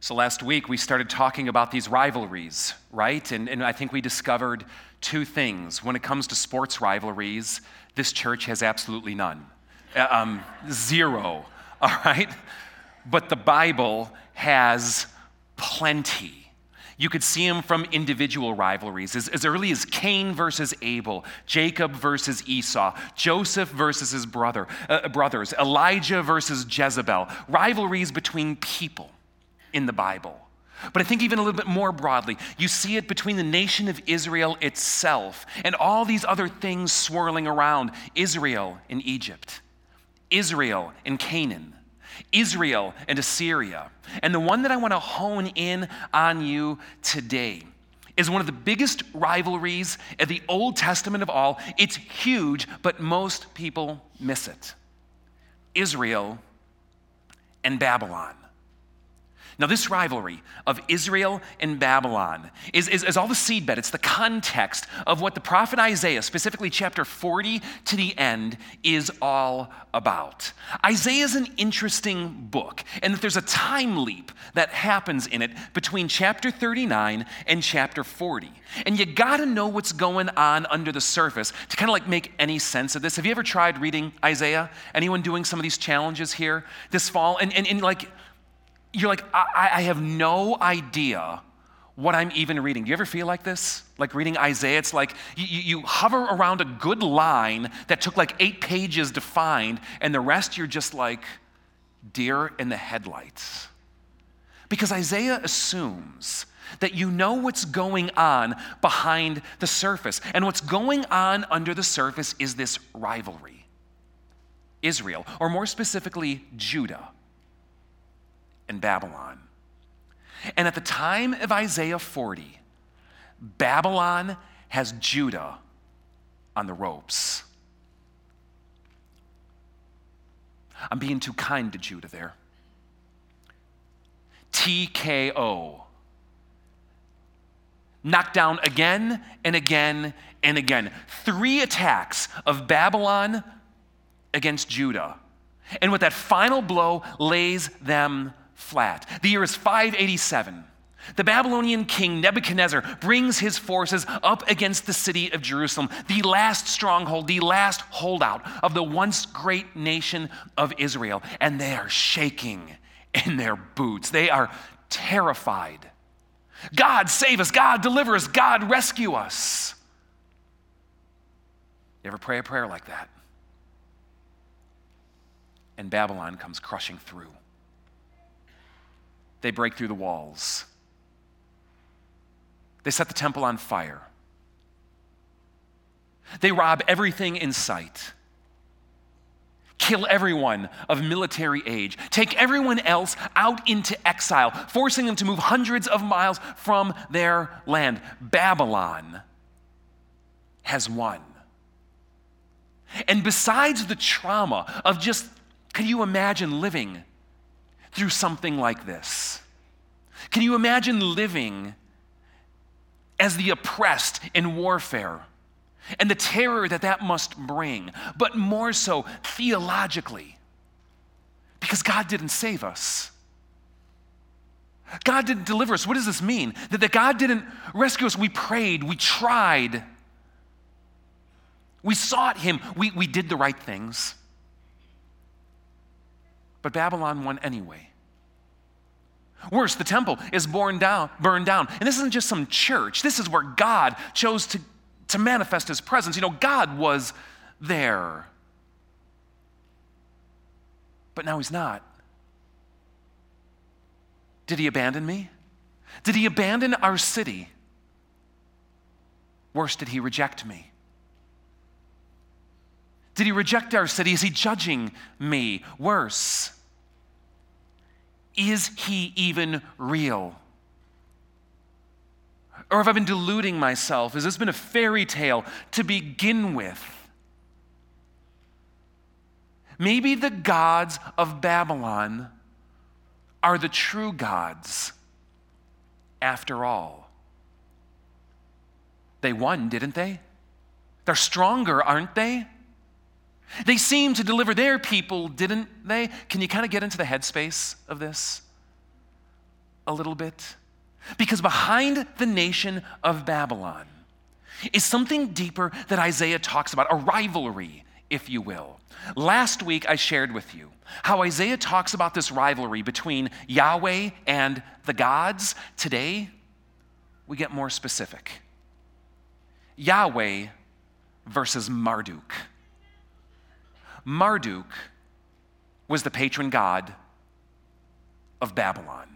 So last week we started talking about these rivalries, right? And, and I think we discovered two things. When it comes to sports rivalries, this church has absolutely none. Uh, um, zero, all right? But the Bible has plenty. You could see them from individual rivalries, as, as early as Cain versus Abel, Jacob versus Esau, Joseph versus his brother, uh, brothers, Elijah versus Jezebel, rivalries between people in the Bible. But I think even a little bit more broadly, you see it between the nation of Israel itself and all these other things swirling around Israel in Egypt, Israel in Canaan, Israel and Assyria. And the one that I want to hone in on you today is one of the biggest rivalries of the Old Testament of all. It's huge, but most people miss it Israel and Babylon. Now, this rivalry of Israel and Babylon is, is, is, all the seedbed. It's the context of what the prophet Isaiah, specifically chapter 40 to the end, is all about. Isaiah is an interesting book, and that there's a time leap that happens in it between chapter 39 and chapter 40. And you gotta know what's going on under the surface to kind of like make any sense of this. Have you ever tried reading Isaiah? Anyone doing some of these challenges here this fall? And, and, and like, you're like, I, I have no idea what I'm even reading. Do you ever feel like this? Like reading Isaiah, it's like you, you, hover around a good line that took like eight pages to find, and the rest you're just like deer in the headlights. Because Isaiah assumes that you know what's going on behind the surface. And what's going on under the surface is this rivalry Israel, or more specifically, Judah and Babylon. And at the time of Isaiah 40, Babylon has Judah on the ropes. I'm being too kind to Judah there. TKO. Knocked down again and again and again. Three attacks of Babylon against Judah. And with that final blow, lays them flat. The year is 587. The Babylonian king Nebuchadnezzar brings his forces up against the city of Jerusalem, the last stronghold, the last holdout of the once great nation of Israel. And they are shaking in their boots. They are terrified. God, save us. God, deliver us. God, rescue us. You ever pray a prayer like that? And Babylon comes crushing through they break through the walls. They set the temple on fire. They rob everything in sight. Kill everyone of military age. Take everyone else out into exile, forcing them to move hundreds of miles from their land. Babylon has won. And besides the trauma of just, can you imagine living through something like this? Can you imagine living as the oppressed in warfare and the terror that that must bring, but more so theologically? Because God didn't save us. God didn't deliver us. What does this mean? That, that God didn't rescue us. We prayed, we tried, we sought Him, we, we did the right things. But Babylon won anyway. Worse, the temple is born down, burned down. And this isn't just some church, this is where God chose to, to manifest his presence. You know, God was there. But now he's not. Did he abandon me? Did he abandon our city? Worse, did he reject me? Did he reject our city? Is he judging me? Worse, is he even real? Or have I been deluding myself? Has this been a fairy tale to begin with? Maybe the gods of Babylon are the true gods after all. They won, didn't they? They're stronger, aren't they? They seemed to deliver their people, didn't they? Can you kind of get into the headspace of this? a little bit? Because behind the nation of Babylon is something deeper that Isaiah talks about, a rivalry, if you will. Last week, I shared with you how Isaiah talks about this rivalry between Yahweh and the gods. Today, we get more specific Yahweh versus Marduk. Marduk was the patron god of Babylon.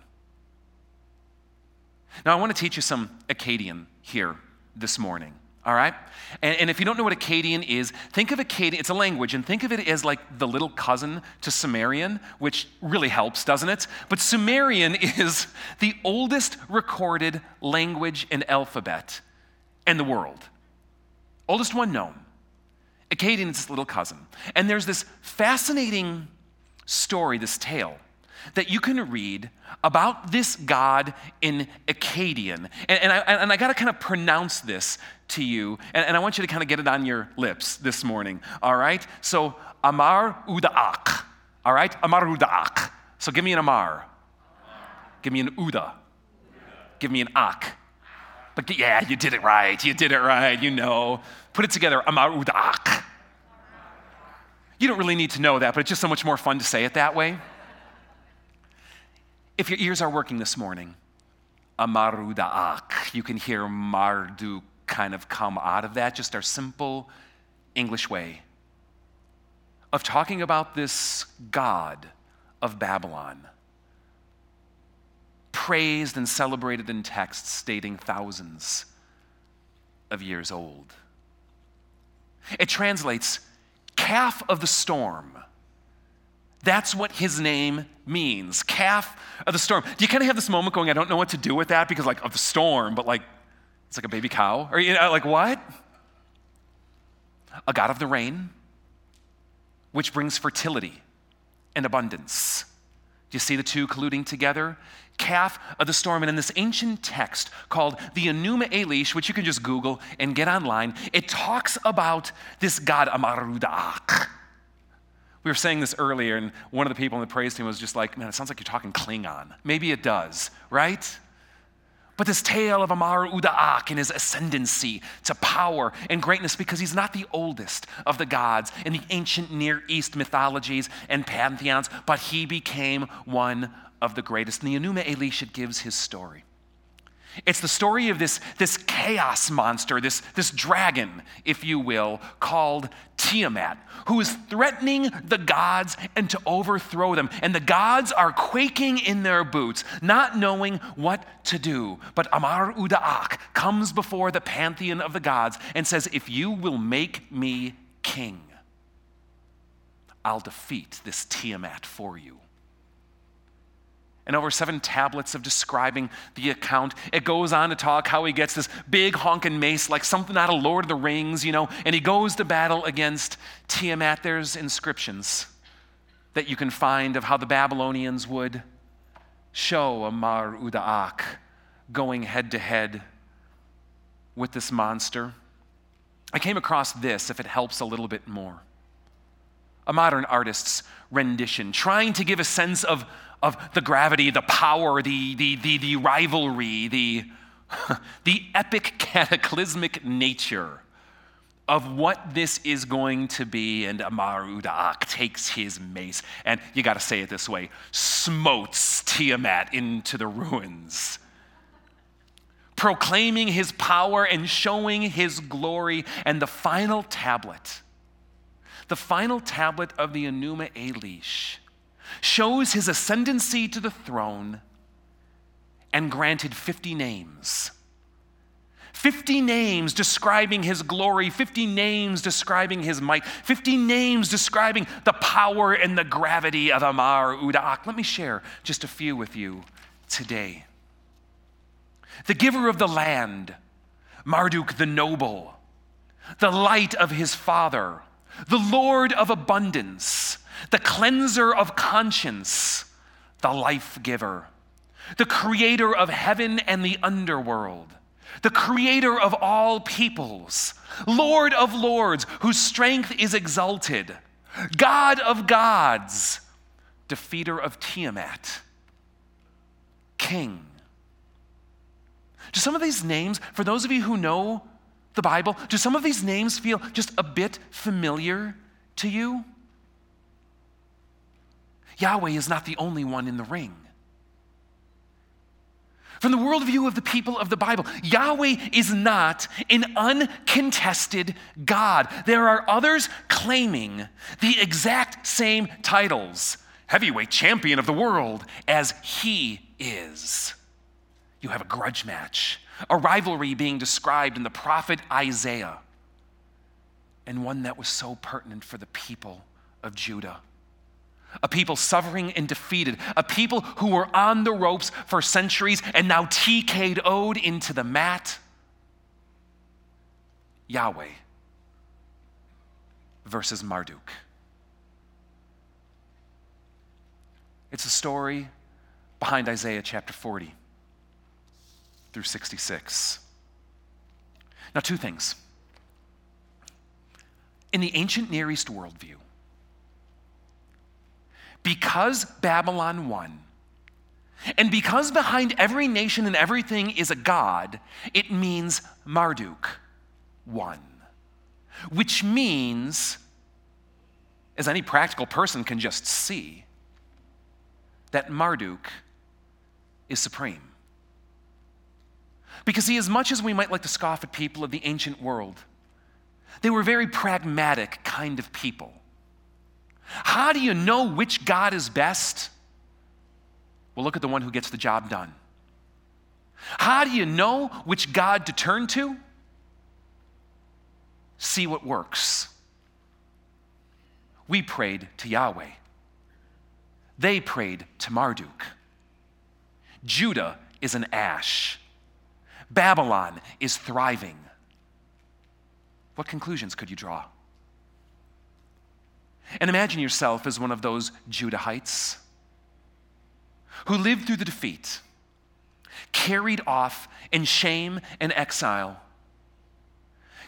Now, I want to teach you some Akkadian here this morning, all right? And, and, if you don't know what Akkadian is, think of Akkadian, it's a language, and think of it as like the little cousin to Sumerian, which really helps, doesn't it? But Sumerian is the oldest recorded language and alphabet in the world, oldest one known. Akkadian is its little cousin. And there's this fascinating story, this tale that you can read about this God in Akkadian. And, and I, and I got to kind of pronounce this to you, and, and, I want you to kind of get it on your lips this morning, all right? So, Amar Udaak, all right? Amar Udaak. So, give me an Amar. Give me an Uda. Give me an Ak. But yeah, you did it right. You did it right. You know. Put it together. Amar Udaak. You don't really need to know that, but it's just so much more fun to say it that way if your ears are working this morning, Amarudaak, you can hear Marduk kind of come out of that, just our simple English way of talking about this God of Babylon, praised and celebrated in texts dating thousands of years old. It translates calf of the storm that's what his name means calf of the storm. Do you kind of have this moment going, I don't know what to do with that because, like, of the storm, but like, it's like a baby cow? Or, you know, like, what? A God of the rain, which brings fertility and abundance. Do you see the two colluding together? Calf of the storm. And in this ancient text called the Enuma Elish, which you can just Google and get online, it talks about this God, Amarudak we were saying this earlier, and one of the people in the praise team was just like, man, it sounds like you're talking Klingon. Maybe it does, right? But this tale of Amar Udaak and his ascendancy to power and greatness because he's not the oldest of the gods in the ancient Near East mythologies and pantheons, but he became one of the greatest. And the Enuma Elish gives his story. It's the story of this, this chaos monster, this, this dragon, if you will, called Tiamat, who is threatening the gods and to overthrow them. And the gods are quaking in their boots, not knowing what to do. But Amar Udaak comes before the pantheon of the gods and says, If you will make me king, I'll defeat this Tiamat for you and over seven tablets of describing the account. It goes on to talk how he gets this big honking mace, like something out of Lord of the Rings, you know, and he goes to battle against Tiamat. There's inscriptions that you can find of how the Babylonians would show Amar Udaak going head to head with this monster. I came across this, if it helps a little bit more. A modern artist's rendition, trying to give a sense of of the gravity, the power, the, the, the, the rivalry, the, the epic cataclysmic nature of what this is going to be. And Amarudak takes his mace, and you got to say it this way smotes Tiamat into the ruins. Proclaiming his power and showing his glory, and the final tablet, the final tablet of the Enuma Elish, shows his ascendancy to the throne and granted 50 names. 50 names describing his glory, 50 names describing his might, 50 names describing the power and the gravity of Amar Udak. Let me share just a few with you today. The giver of the land, Marduk the noble, the light of his father, the Lord of abundance, the cleanser of conscience, the life giver, the creator of heaven and the underworld, the creator of all peoples, Lord of lords, whose strength is exalted, God of gods, defeater of Tiamat, king. Do some of these names, for those of you who know the Bible, do some of these names feel just a bit familiar to you? Yahweh is not the only one in the ring. From the worldview of the people of the Bible, Yahweh is not an uncontested God. There are others claiming the exact same titles heavyweight champion of the world as he is. You have a grudge match, a rivalry being described in the prophet Isaiah, and one that was so pertinent for the people of Judah a people suffering and defeated, a people who were on the ropes for centuries and now TK'd into the mat. Yahweh versus Marduk. It's a story behind Isaiah chapter 40 through 66. Now, two things. In the ancient Near East worldview, because Babylon won, and because behind every nation and everything is a God, it means Marduk won. Which means, as any practical person can just see, that Marduk is supreme. Because, see, as much as we might like to scoff at people of the ancient world, they were very pragmatic kind of people. How do you know which God is best? Well, look at the one who gets the job done. How do you know which God to turn to? See what works. We prayed to Yahweh. They prayed to Marduk. Judah is an ash. Babylon is thriving. What conclusions could you draw? And imagine yourself as one of those Judahites who lived through the defeat, carried off in shame and exile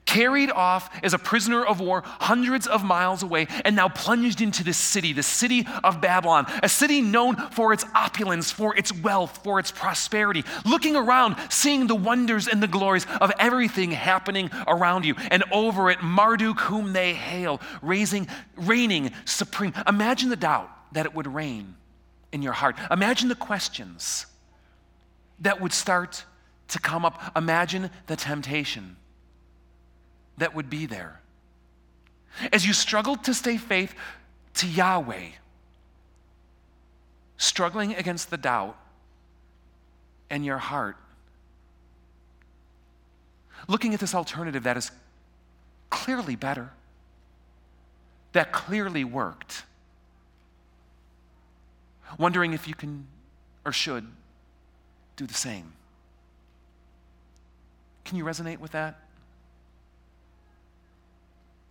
carried off as a prisoner of war hundreds of miles away, and now plunged into this city, the city of Babylon, a city known for its opulence, for its wealth, for its prosperity. Looking around, seeing the wonders and the glories of everything happening around you, and over it, Marduk, whom they hail, raising, reigning supreme. Imagine the doubt that it would reign in your heart. Imagine the questions that would start to come up. Imagine the temptation that would be there. As you struggle to stay faith to Yahweh, struggling against the doubt and your heart, looking at this alternative that is clearly better, that clearly worked, wondering if you can or should do the same. Can you resonate with that?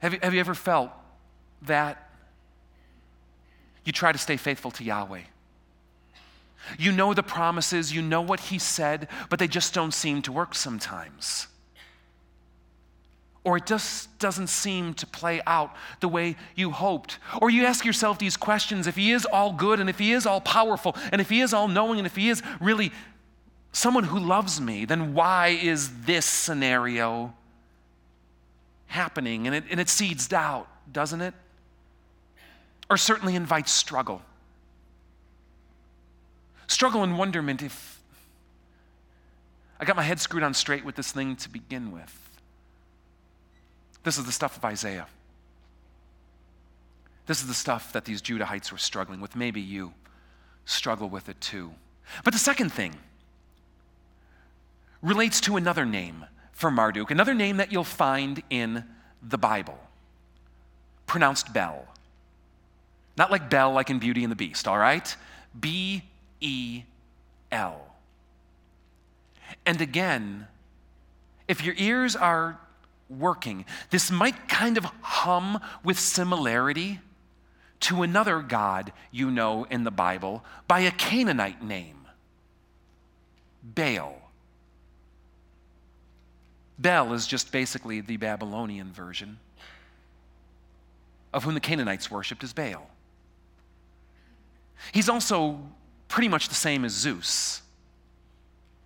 Have you, have you ever felt that? You try to stay faithful to Yahweh. You know the promises, you know what He said, but they just don't seem to work sometimes. Or it just doesn't seem to play out the way you hoped. Or you ask yourself these questions if He is all good, and if He is all powerful, and if He is all knowing, and if He is really someone who loves me, then why is this scenario happening, and it, and it seeds doubt, doesn't it? Or certainly invites struggle. Struggle and wonderment if I got my head screwed on straight with this thing to begin with. This is the stuff of Isaiah. This is the stuff that these Judahites were struggling with. Maybe you struggle with it too. But the second thing relates to another name for Marduk, another name that you'll find in the Bible, pronounced Bel. Not like Bell, like in Beauty and the Beast, all right? B E L. And again, if your ears are working, this might kind of hum with similarity to another God you know in the Bible by a Canaanite name Baal. Bel is just basically the Babylonian version of whom the Canaanites worshipped as Baal. He's also pretty much the same as Zeus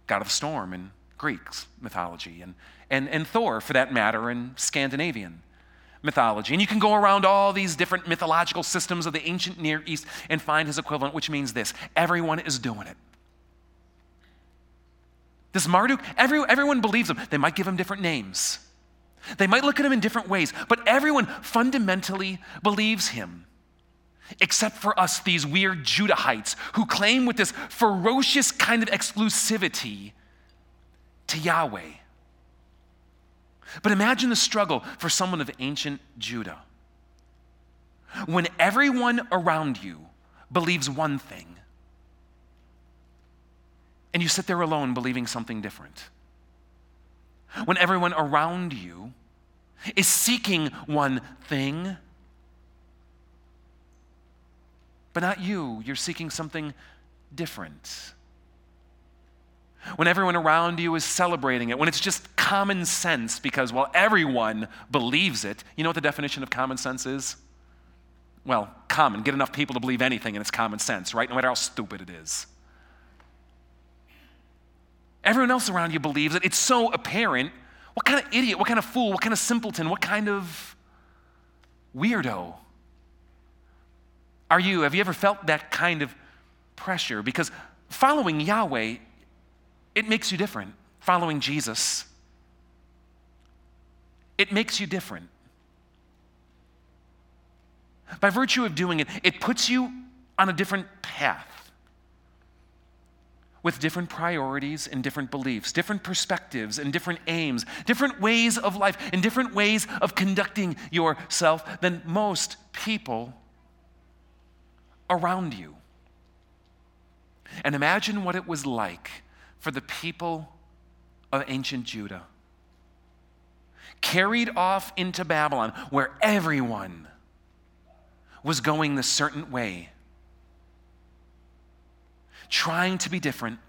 god of the storm in Greek's mythology, and, and, and Thor, for that matter, in Scandinavian mythology. And you can go around all these different mythological systems of the ancient Near East and find his equivalent, which means this everyone is doing it. This Marduk, every, everyone believes him. They might give him different names, they might look at him in different ways, but everyone fundamentally believes him. Except for us, these weird Judahites who claim with this ferocious kind of exclusivity to Yahweh. But imagine the struggle for someone of ancient Judah. When everyone around you believes one thing, and you sit there alone believing something different. When everyone around you is seeking one thing, but not you, you're seeking something different when everyone around you is celebrating it, when it's just common sense because, well, everyone believes it. You know what the definition of common sense is? Well, common. Get enough people to believe anything and it's common sense, right? No matter how stupid it is. Everyone else around you believes it. It's so apparent. What kind of idiot, what kind of fool, what kind of simpleton, what kind of weirdo are you? Have you ever felt that kind of pressure? Because following Yahweh it makes you different. Following Jesus, it makes you different. By virtue of doing it, it puts you on a different path with different priorities and different beliefs, different perspectives and different aims, different ways of life, and different ways of conducting yourself than most people around you. And imagine what it was like for the people of ancient Judah. Carried off into Babylon, where everyone was going the certain way, trying to be different,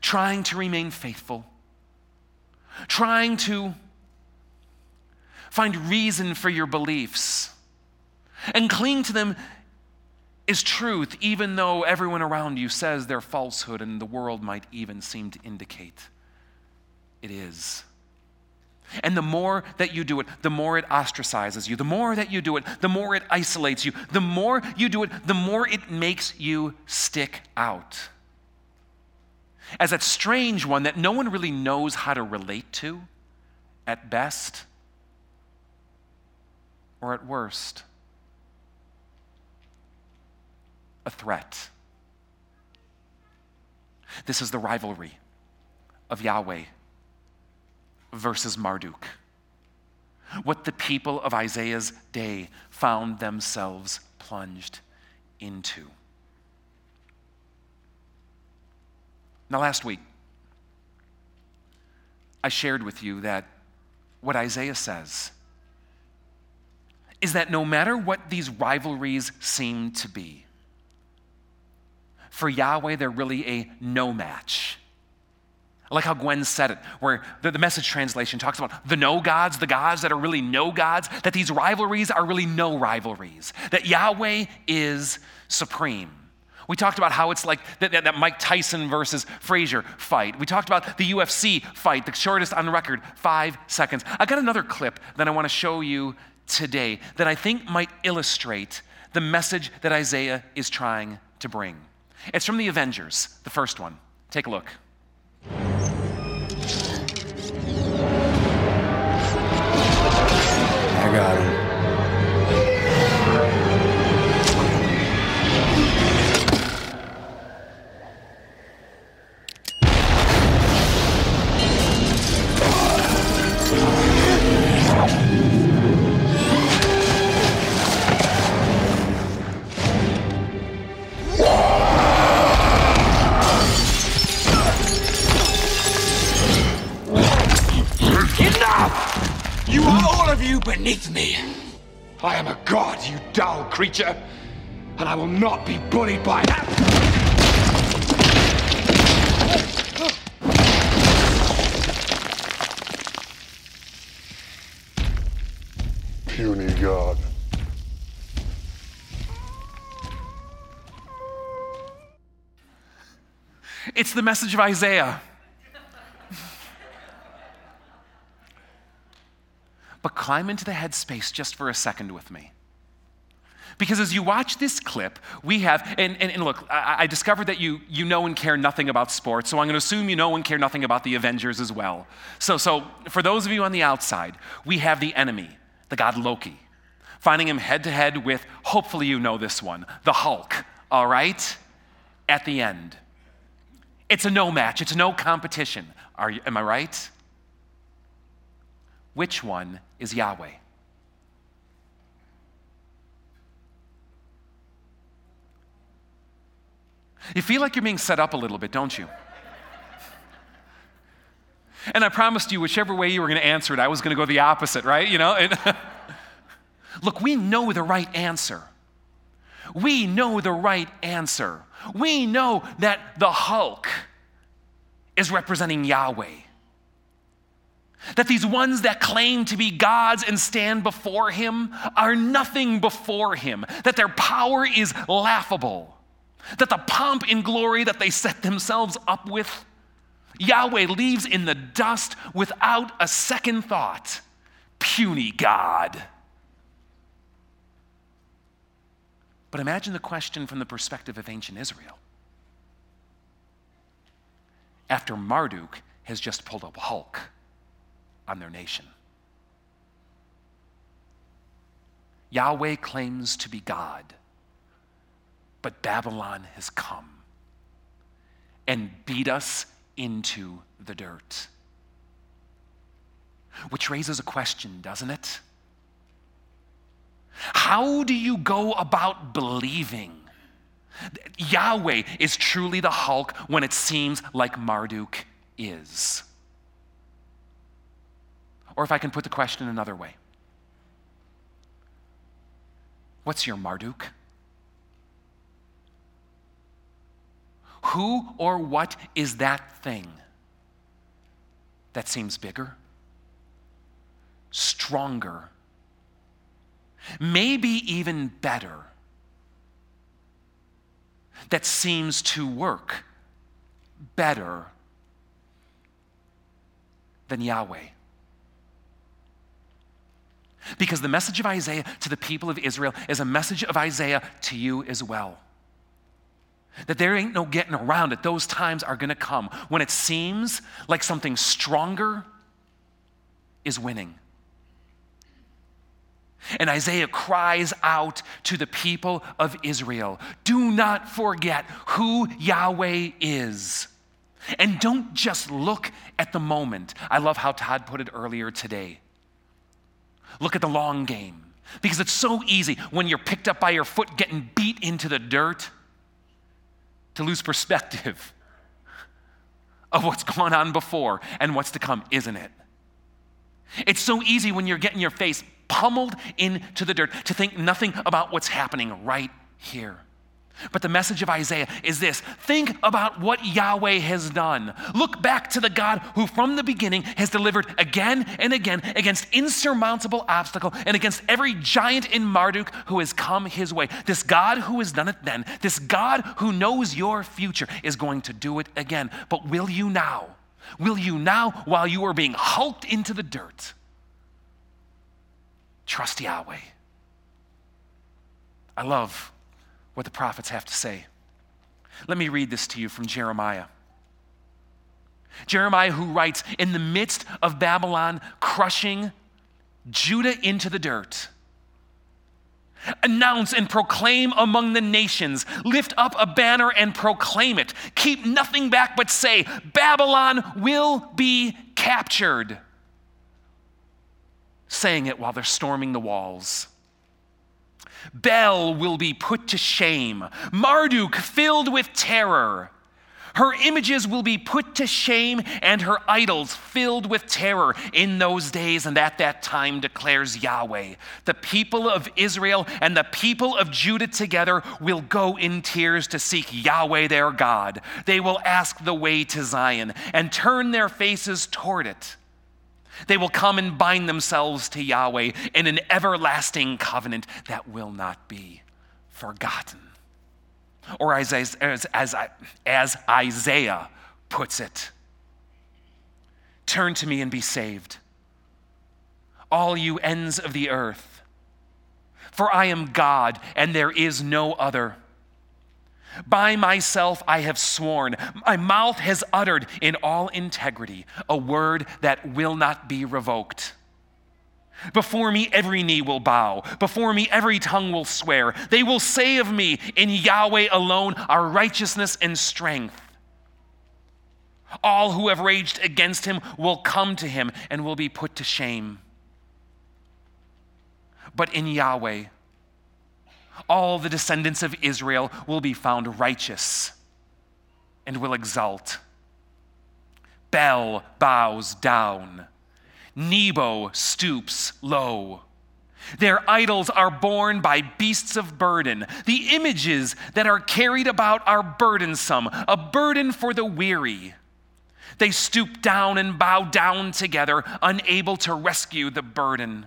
trying to remain faithful, trying to find reason for your beliefs and cling to them is truth, even though everyone around you says they're falsehood and the world might even seem to indicate it is. And the more that you do it, the more it ostracizes you. The more that you do it, the more it isolates you. The more you do it, the more it makes you stick out. As that strange one that no one really knows how to relate to at best or at worst. a threat. This is the rivalry of Yahweh versus Marduk. What the people of Isaiah's day found themselves plunged into. Now, last week, I shared with you that what Isaiah says is that no matter what these rivalries seem to be, for Yahweh, they're really a no match. I like how Gwen said it, where the, the, message translation talks about the no gods, the gods that are really no gods, that these rivalries are really no rivalries, that Yahweh is supreme. We talked about how it's like that, that, that Mike Tyson versus Frazier fight. We talked about the UFC fight, the shortest on record, five seconds. I got another clip that I want to show you today that I think might illustrate the message that Isaiah is trying to bring. It's from the Avengers, the first one. Take a look. I got it. Beneath me. I am a god, you dull creature, and I will not be bullied by that. Puny god. It's the message of Isaiah. Climb into the headspace just for a second with me. Because as you watch this clip, we have, and, and, and look, I, I, discovered that you, you know and care nothing about sports, so I'm going to assume you know and care nothing about the Avengers as well. So, so for those of you on the outside, we have the enemy, the god Loki, finding him head to head with, hopefully you know this one, the Hulk, all right? At the end. It's a no match, it's no competition. Are you, am I right? Which one is Yahweh? You feel like you're being set up a little bit, don't you? And I promised you, whichever way you were going to answer it, I was going to go the opposite, right? You know? And Look, we know the right answer. We know the right answer. We know that the Hulk is representing Yahweh. That these ones that claim to be gods and stand before him are nothing before him. That their power is laughable that the pomp and glory that they set themselves up with, Yahweh leaves in the dust without a second thought. Puny God. But imagine the question from the perspective of ancient Israel. After Marduk has just pulled up Hulk on their nation. Yahweh claims to be God but Babylon has come and beat us into the dirt. Which raises a question, doesn't it? How do you go about believing Yahweh is truly the Hulk when it seems like Marduk is? Or if I can put the question another way, what's your Marduk? Who or what is that thing that seems bigger, stronger, maybe even better, that seems to work better than Yahweh? Because the message of Isaiah to the people of Israel is a message of Isaiah to you as well. That there ain't no getting around it. Those times are going to come when it seems like something stronger is winning. And Isaiah cries out to the people of Israel do not forget who Yahweh is. And don't just look at the moment. I love how Todd put it earlier today. Look at the long game. Because it's so easy when you're picked up by your foot getting beat into the dirt to lose perspective of what's gone on before and what's to come, isn't it? It's so easy when you're getting your face pummeled into the dirt to think nothing about what's happening right here. But the message of Isaiah is this think about what Yahweh has done. Look back to the God who, from the beginning, has delivered again and again against insurmountable obstacle and against every giant in Marduk who has come his way. This God who has done it then, this God who knows your future, is going to do it again. But will you now? Will you now, while you are being hulked into the dirt, trust Yahweh? I love what the prophets have to say. Let me read this to you from Jeremiah. Jeremiah, who writes, In the midst of Babylon crushing Judah into the dirt, announce and proclaim among the nations, lift up a banner and proclaim it. Keep nothing back but say, Babylon will be captured. Saying it while they're storming the walls. Bel will be put to shame, Marduk filled with terror. Her images will be put to shame, and her idols filled with terror in those days and at that time, declares Yahweh. The people of Israel and the people of Judah together will go in tears to seek Yahweh their God. They will ask the way to Zion and turn their faces toward it. They will come and bind themselves to Yahweh in an everlasting covenant that will not be forgotten. Or as, as, as, as Isaiah puts it, turn to me and be saved, all you ends of the earth. For I am God, and there is no other. By myself I have sworn, my mouth has uttered in all integrity a word that will not be revoked. Before me, every knee will bow. Before me, every tongue will swear. They will say of me, In Yahweh alone are righteousness and strength. All who have raged against him will come to him and will be put to shame. But in Yahweh, all the descendants of Israel will be found righteous and will exult. Bel bows down, Nebo stoops low. Their idols are borne by beasts of burden. The images that are carried about are burdensome, a burden for the weary. They stoop down and bow down together, unable to rescue the burden.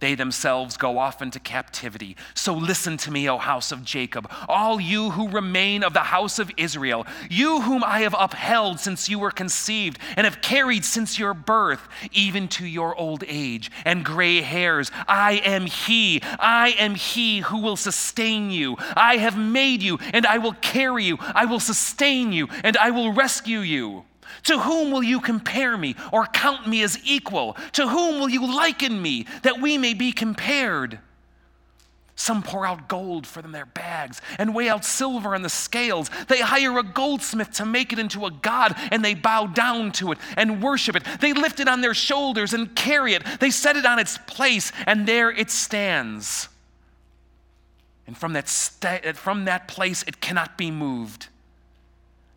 They themselves go off into captivity. So listen to me, O house of Jacob, all you who remain of the house of Israel, you whom I have upheld since you were conceived and have carried since your birth, even to your old age and gray hairs. I am He, I am He who will sustain you. I have made you, and I will carry you. I will sustain you, and I will rescue you. To whom will you compare me or count me as equal? To whom will you liken me that we may be compared? Some pour out gold for them their bags and weigh out silver in the scales. They hire a goldsmith to make it into a god and they bow down to it and worship it. They lift it on their shoulders and carry it. They set it on its place and there it stands. And from that, from that place it cannot be moved.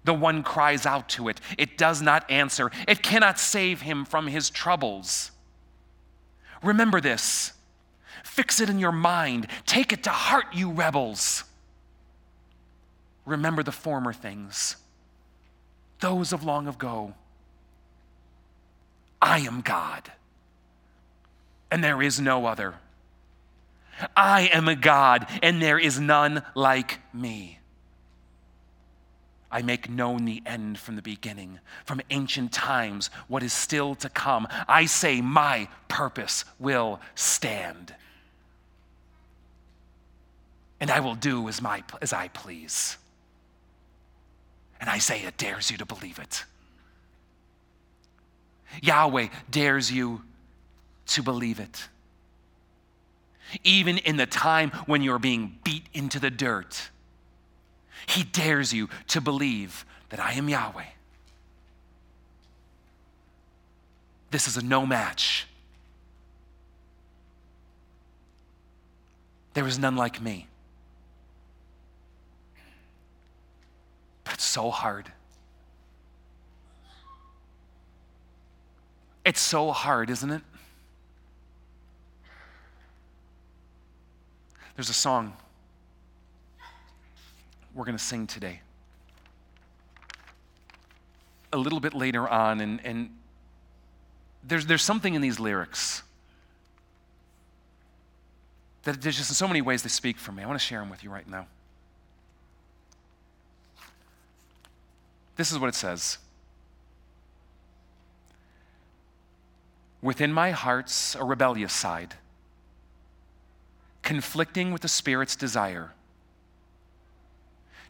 The one cries out to it. It does not answer. It cannot save him from his troubles. Remember this. Fix it in your mind. Take it to heart, you rebels. Remember the former things, those of long ago. I am God, and there is no other. I am a God, and there is none like me. I make known the end from the beginning, from ancient times, what is still to come. I say, My purpose will stand. And I will do as, my, as I please. And Isaiah dares you to believe it. Yahweh dares you to believe it. Even in the time when you're being beat into the dirt he dares you to believe that I am Yahweh. This is a no match. There is none like me. But it's so hard. It's so hard, isn't it? There's a song we're going to sing today. A little bit later on, and, and there's, there's something in these lyrics that there's just in so many ways they speak for me. I want to share them with you right now. This is what it says Within my heart's a rebellious side, conflicting with the Spirit's desire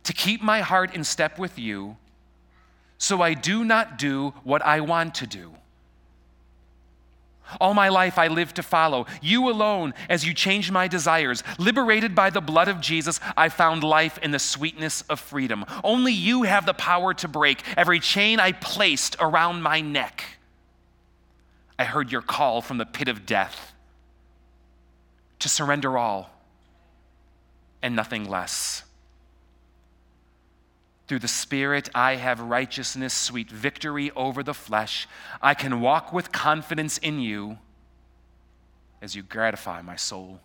to keep my heart in step with you, so I do not do what I want to do. All my life I live to follow you alone as you change my desires. Liberated by the blood of Jesus, I found life in the sweetness of freedom. Only you have the power to break every chain I placed around my neck. I heard your call from the pit of death to surrender all and nothing less. Through the Spirit, I have righteousness, sweet victory over the flesh. I can walk with confidence in you as you gratify my soul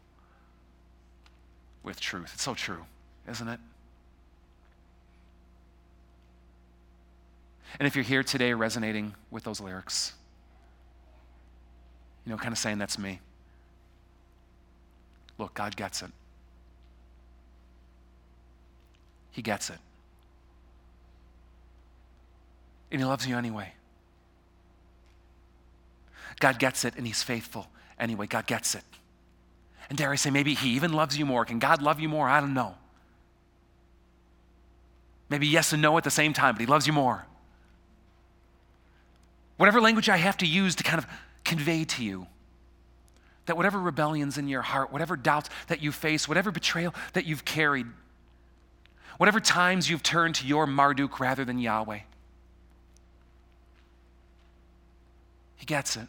with truth. It's so true, isn't it? And if you're here today resonating with those lyrics, you know, kind of saying that's me. Look, God gets it. He gets it. And He loves you anyway. God gets it, and He's faithful anyway. God gets it. And dare I say, maybe He even loves you more. Can God love you more? I don't know. Maybe yes and no at the same time, but He loves you more. Whatever language I have to use to kind of convey to you that whatever rebellions in your heart, whatever doubts that you face, whatever betrayal that you've carried, whatever times you've turned to your Marduk rather than Yahweh, He gets it.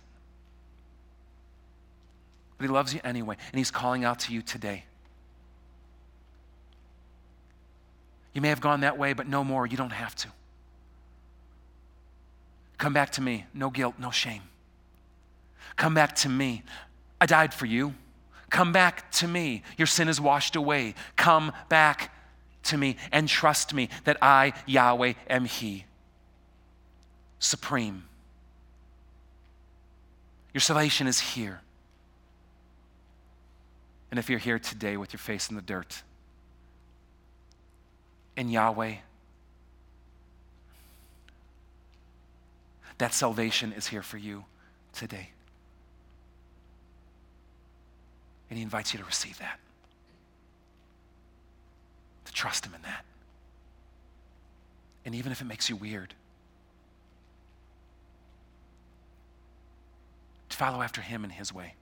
But He loves you anyway, and He's calling out to you today. You may have gone that way, but no more. You don't have to. Come back to me. No guilt, no shame. Come back to me. I died for you. Come back to me. Your sin is washed away. Come back to me and trust me that I, Yahweh, am He. Supreme. Your salvation is here. And if you're here today with your face in the dirt, in Yahweh, that salvation is here for you today. And He invites you to receive that, to trust Him in that. And even if it makes you weird, follow after Him in His way.